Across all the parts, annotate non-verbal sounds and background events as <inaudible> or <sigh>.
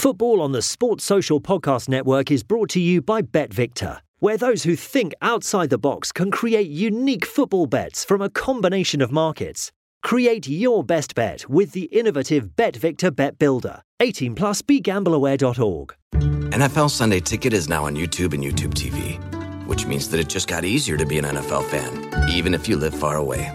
Football on the Sports Social Podcast Network is brought to you by BetVictor, where those who think outside the box can create unique football bets from a combination of markets. Create your best bet with the innovative BetVictor Bet Builder. 18 plus begambleaware.org. NFL Sunday Ticket is now on YouTube and YouTube TV, which means that it just got easier to be an NFL fan, even if you live far away.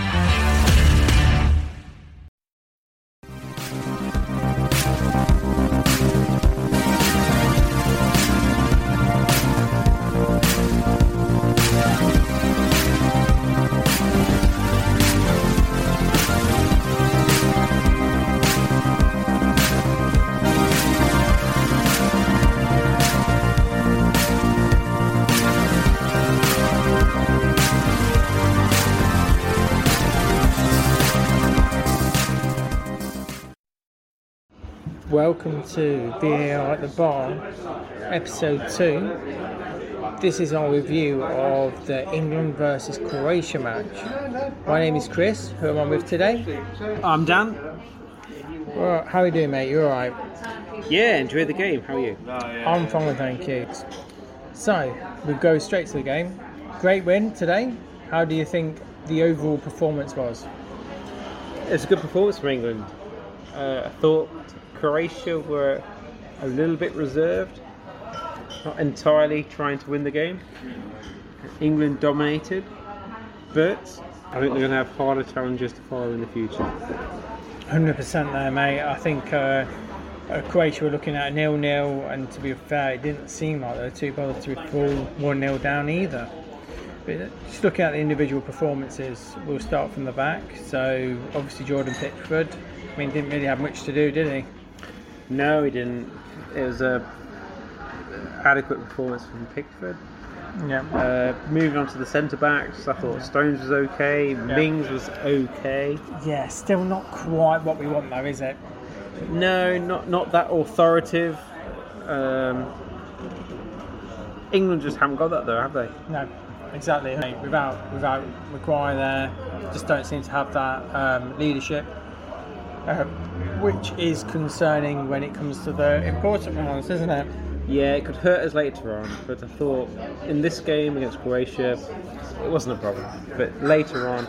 Welcome to VAR at the Bar, episode 2. This is our review of the England versus Croatia match. My name is Chris, who am I with today? I'm Dan. Well, how are you doing, mate? You're alright? Yeah, enjoy the game. How are you? I'm fine, thank you. So, we go straight to the game. Great win today. How do you think the overall performance was? It's a good performance from England. Uh, I thought Croatia were a little bit reserved, not entirely trying to win the game. England dominated, but I think they're going to have harder challenges to follow in the future. 100% there, mate. I think uh, uh, Croatia were looking at a nil-nil, and to be fair, it didn't seem like they were too bothered to be fall one-nil down either. But just looking at the individual performances, we'll start from the back. So obviously Jordan Pickford. I mean, didn't really have much to do, did he? No, he didn't. It was a adequate performance from Pickford. Yeah. Uh, moving on to the centre backs, I thought Stones was okay, Mings was okay. yeah, still not quite what we want, though, is it? No, not not that authoritative. Um, England just haven't got that though, have they? No, exactly. Without without Maguire there, just don't seem to have that um, leadership, uh, which is concerning when it comes to the important ones, isn't it? Yeah, it could hurt us later on, but I thought in this game against Croatia, it wasn't a problem. But later on,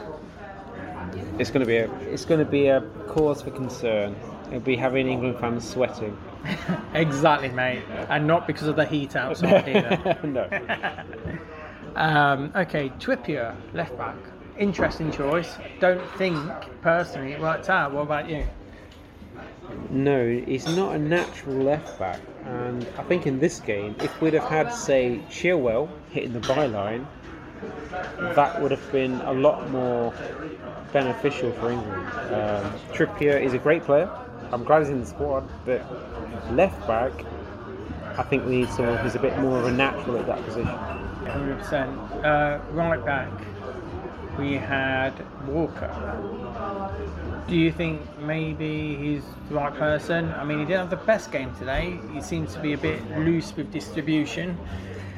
it's going to be a it's going to be a cause for concern. It'll be having England fans sweating. <laughs> Exactly, mate, and not because of the heat outside <laughs> either. no. <laughs> Um, okay, Trippier, left back. Interesting choice. Don't think personally it worked out. What about you? No, he's not a natural left back, and I think in this game, if we'd have had, say, Chilwell hitting the byline, that would have been a lot more beneficial for England. Um, Trippier is a great player. I'm glad he's in the squad, but left back, I think we need someone who's a bit more of a natural at that position. 100%. Uh, right back, we had Walker. Do you think maybe he's the right person? I mean, he didn't have the best game today. He seems to be a bit loose with distribution.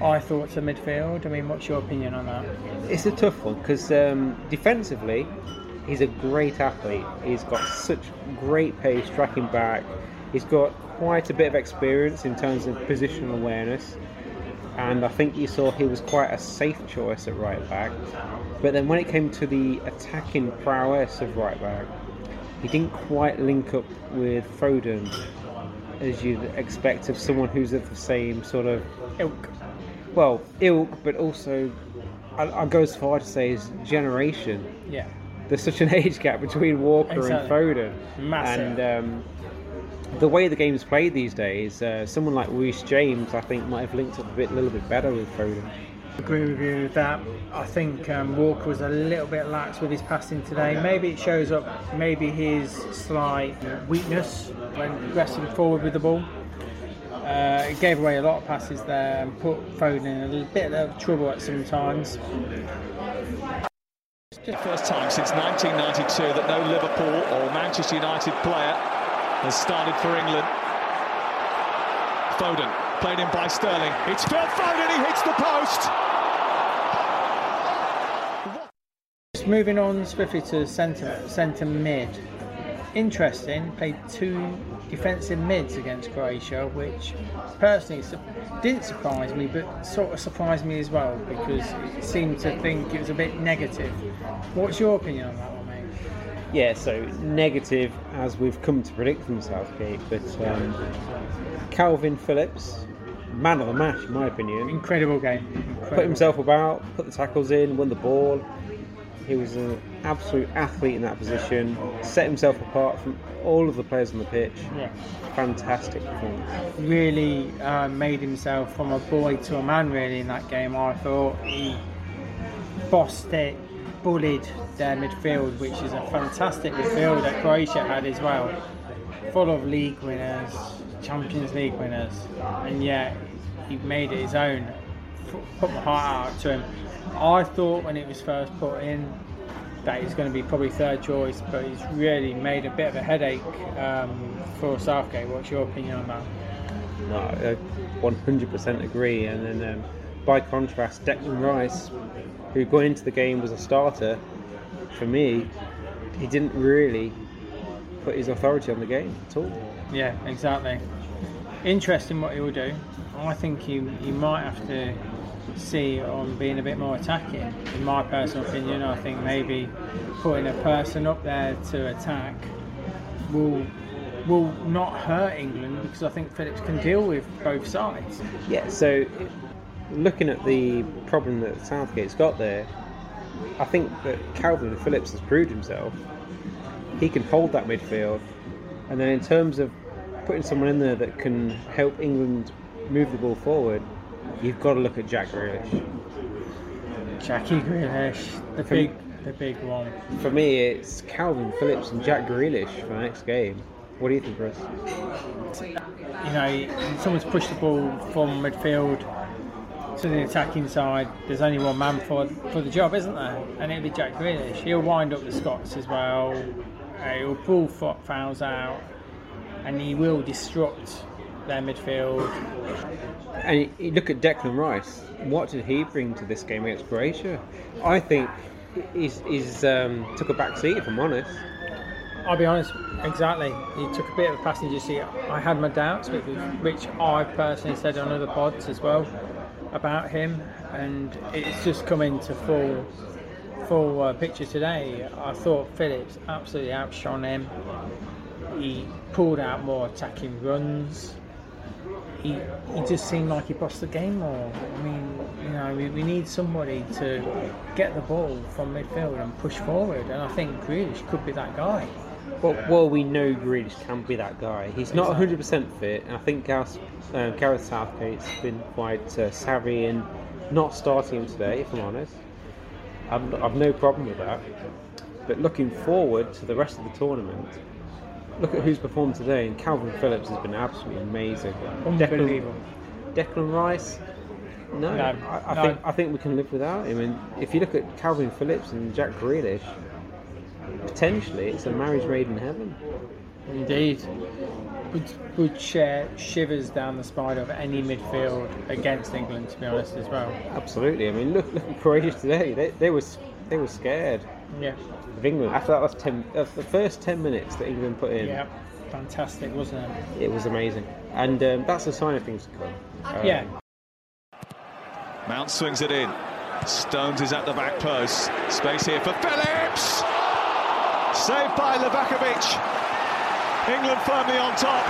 I thought to midfield. I mean, what's your opinion on that? It's a tough one because um, defensively, he's a great athlete. He's got such great pace tracking back. He's got quite a bit of experience in terms of positional awareness. And I think you saw he was quite a safe choice at right back. But then when it came to the attacking prowess of right back, he didn't quite link up with Foden as you'd expect of someone who's of the same sort of Ilk. well, ilk, but also I, I go as far to say his generation. Yeah. There's such an <laughs> age gap between Walker Exactly. and Foden, Massive. and um, the way the game's played these days, uh, someone like Reece James, I think, might have linked up a bit, a little bit better with Foden. agree with you with that. I think um, Walker was a little bit lax with his passing today. Maybe it shows up maybe his slight weakness when progressing forward with the ball. Uh, he gave away a lot of passes there and put Foden in a bit of trouble at some times. First time since 1992 that no Liverpool or Manchester United player has started for England. Foden, played in by Sterling. It's Phil Foden, he hits the post. Just moving on swiftly to centre centre mid. Interesting, played two defensive mids against Croatia, which personally didn't surprise me, but sort of surprised me as well because it seemed to think it was a bit negative. What's your opinion on that? Yeah, so negative as we've come to predict from Southgate, but um, Kalvin Phillips, man of the match in my opinion, Incredible game. Incredible. put himself about, put the tackles in, won the ball. He was an absolute athlete in that position, set himself apart from all of the players on the pitch. Yeah. Fantastic performance. really uh, made himself from a boy to a man really in that game. I thought he bossed it, bullied their midfield, which is a fantastic midfield that Croatia had as well, full of league winners, Champions League winners, and yet he made it his own. Put my heart out to him. I thought when it was first put in that he's going to be probably third choice, but he's really made a bit of a headache um, for Southgate. What's your opinion on that? No, I 100% agree. And then, um, by contrast, Declan Rice, who going into the game was a starter, for me, he didn't really put his authority on the game at all. Yeah, exactly. Interesting what he will do. I think he, he might have to see on being a bit more attacking. In my personal opinion, I think maybe putting a person up there to attack will will not hurt England because I think Phillips can deal with both sides. Yeah, so looking at the problem that Southgate's got there, I think that Kalvin Phillips has proved himself. He can hold that midfield, and then in terms of putting someone in there that can help England move the ball forward, you've got to look at Jack Grealish. Jackie Grealish, the big the big one. For me, it's Kalvin Phillips and Jack Grealish for the next game. What do you think, Chris? you know, someone's pushed the ball from midfield to the attacking side. There's only one man for for the job, isn't there? And it'll be Jack Grealish. He'll wind up the Scots as well. Uh, he'll pull fouls out, and he will disrupt their midfield. And you- look at Declan Rice. What did he bring to this game against Croatia? I think he's, he's um, took a back seat, if I'm honest. I'll be honest, exactly. He took a bit of a passenger seat. I had my doubts, which, which I personally said on other pods as well about him, and it's just come into full full uh, picture today. I thought Phillips absolutely outshone him. He pulled out more attacking runs. He, he just seemed like he bossed the game more. I mean, you know, we, we need somebody to get the ball from midfield and push forward, and I think Grealish could be that guy. Well, well, we know Grealish can be that guy. He's not 100% fit, and I think Gareth, uh, Gareth Southgate's been quite uh, savvy in not starting him today, if I'm honest. I've, I've no problem with that. But looking forward to the rest of the tournament, look at who's performed today, and Kalvin Phillips has been absolutely amazing. Unbelievable. Declan, Declan Rice, no, No, I, I no. think I think we can live without him. And if you look at Kalvin Phillips and Jack Grealish, potentially it's a marriage made in heaven. Indeed. Would, would share shivers down the spine of any midfield against England, to be honest, as well. Absolutely. I mean, look, look at Croatia today. They, they was they were scared Yeah. of England after that last ten, uh, the first ten minutes that England put in. Yeah. Fantastic, wasn't it? It was amazing, and um, that's a sign of things to come. Um, Yeah. Mount swings it in. Stones is at the back post. Space here for Phillips. Saved by Livakovic. England firmly on top.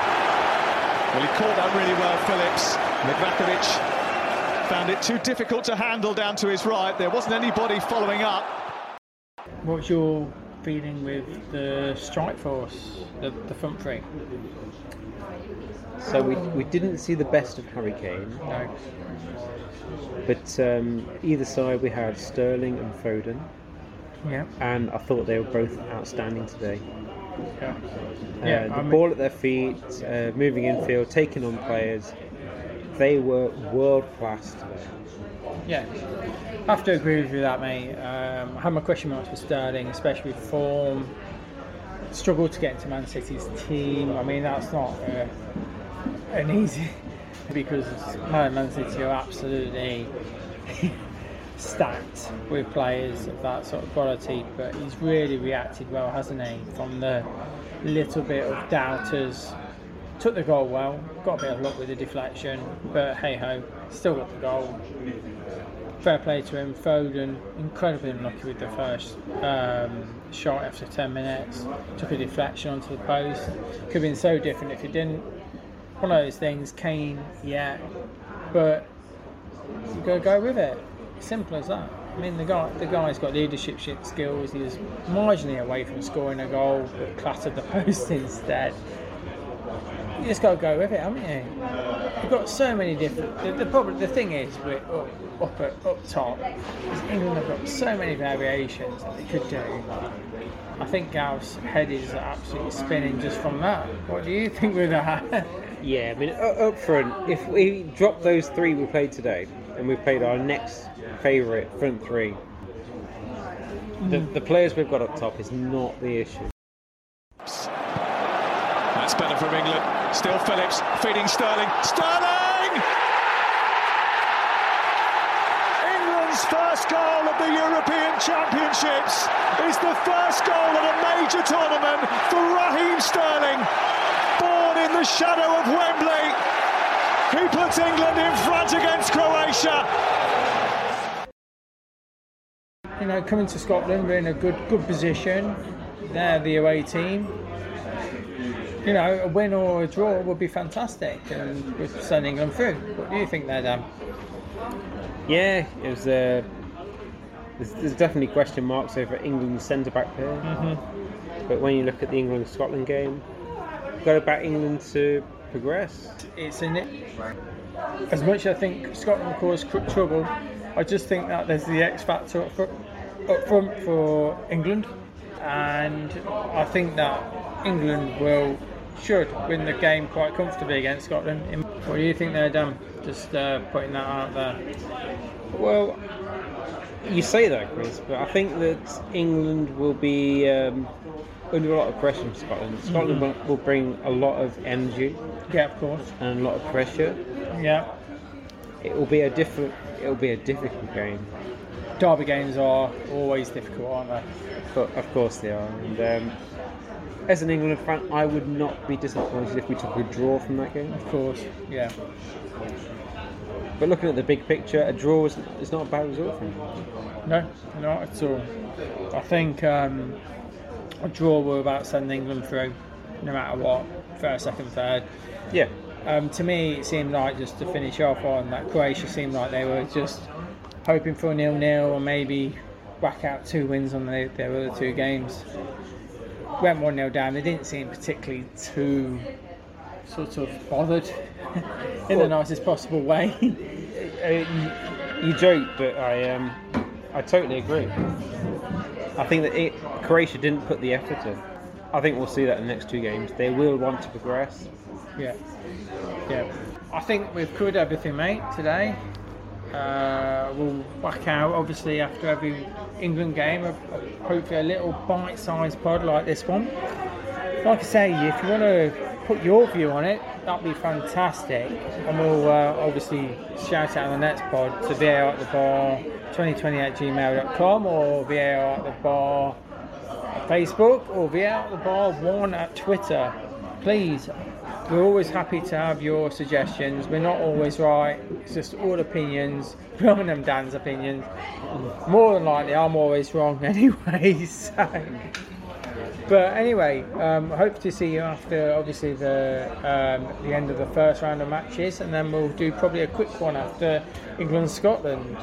Well, he caught that really well, Phillips. Livakovic found it too difficult to handle down to his right. There wasn't anybody following up. What's your feeling with the strike force, the, the front three? So we, we didn't see the best of Harry Kane, No. but um, either side we had Sterling and Foden, Yeah. and I thought they were both outstanding today. Yeah. Uh, Yeah, the I mean- ball at their feet, uh, moving infield, taking on players. They were world class today. Yeah, I have to agree with you that, mate. Um, I have my question marks for Sterling, especially with form. Struggled to get into Man City's team. I mean, that's not uh, an easy <laughs> because Man City are absolutely stacked with players of that sort of quality. But he's really reacted well, hasn't he? From the little bit of doubters took the goal well, got a bit of luck with the deflection, but hey ho, still got the goal. Fair play to him. Foden, incredibly unlucky with the first um, shot after 10 minutes. Took a deflection onto the post. Could have been so different if he didn't. One of those things, Kane, yeah, but you've got to go with it. Simple as that. I mean, the guy, the guy's got leadership skills. He was marginally away from scoring a goal, but clattered the <laughs> post instead you just got to go with it, haven't you? You've got so many different. The, the problem, the thing is, we're up, up, at, up top. is England have got so many variations that they could do. I think Gareth's head is absolutely spinning just from that. What do you <laughs> think with that? Yeah, I mean, up front, if we drop those three we played today and we played our next favourite front three, the, the players we've got up top is not the issue. That's better from England. Still Phillips feeding Sterling. Sterling! England's first goal of the European Championships is the first goal at a major tournament for Raheem Sterling. Born in the shadow of Wembley, he puts England in front against Croatia. You know, coming to Scotland, we're in a good good position. They're the away team. You know, a win or a draw would be fantastic, and we're sending England through. What do you think there, Dan? Yeah, it was. Uh, there's, there's definitely question marks over England's centre back pair. Mm-hmm. But when you look at the England Scotland game, to back England to progress. it's in it. As much as I think Scotland caused trouble, I just think that there's the X factor up, front for England, and I think that England will should win the game quite comfortably against Scotland. What do you think there, Dan? Just uh, putting that out there. Well, you say that, Chris, but I think that England will be um, under a lot of pressure from Scotland. Scotland will, will bring a lot of energy Yeah, of course. and a lot of pressure. Yeah. It will be a different. It will be a difficult game, Derby games are always difficult, aren't they? but of course they are. And um, as an England fan, I would not be disappointed if we took a draw from that game. Of course. Yeah. But looking at the big picture, a draw is, is not a bad result for England. No, not at all. I think um, a draw will about send England through, no matter what, first, second, third. Yeah, Um, to me, it seemed like just to finish off on that Croatia seemed like they were just hoping for a nil-nil or maybe whack out two wins on the, their other two games. Went one 0 down. They didn't seem particularly too sort of bothered <laughs> in the nicest possible way. <laughs> You, you joke, but I um, I totally agree. I think that it, Croatia didn't put the effort in. I think we'll see that in the next two games. They will want to progress. Yeah. Yeah. I think we've covered everything, mate, today. Uh, we'll whack out, obviously, after every England game, hopefully a little bite sized pod like this one. Like I say, if you want to put your view on it, that'd be fantastic. And we'll uh, obviously shout out on the next pod to VAR at the bar 2020 at gmail.com or VAR at the bar Facebook or VAR at the bar 1 at Twitter. Please, we're always happy to have your suggestions. We're not always right, it's just all opinions. <laughs> Wrong them Dan's opinions. More than likely, I'm always wrong <laughs> anyway. So. But anyway, um, hope to see you after obviously the um, the end of the first round of matches, and then we'll do probably a quick one after England Scotland.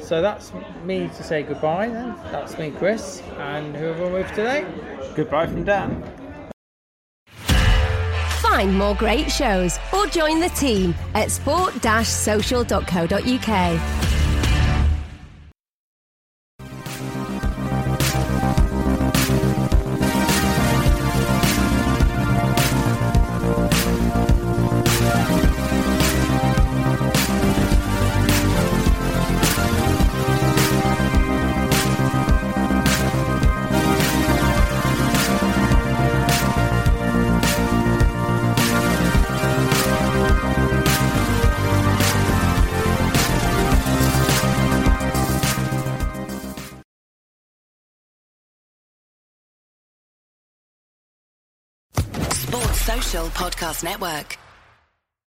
So that's me to say goodbye. Then that's me, Chris, and whoever we're with today. Goodbye from Dan. Find more great shows or join the team at sport-social.co.uk. Podcast Network.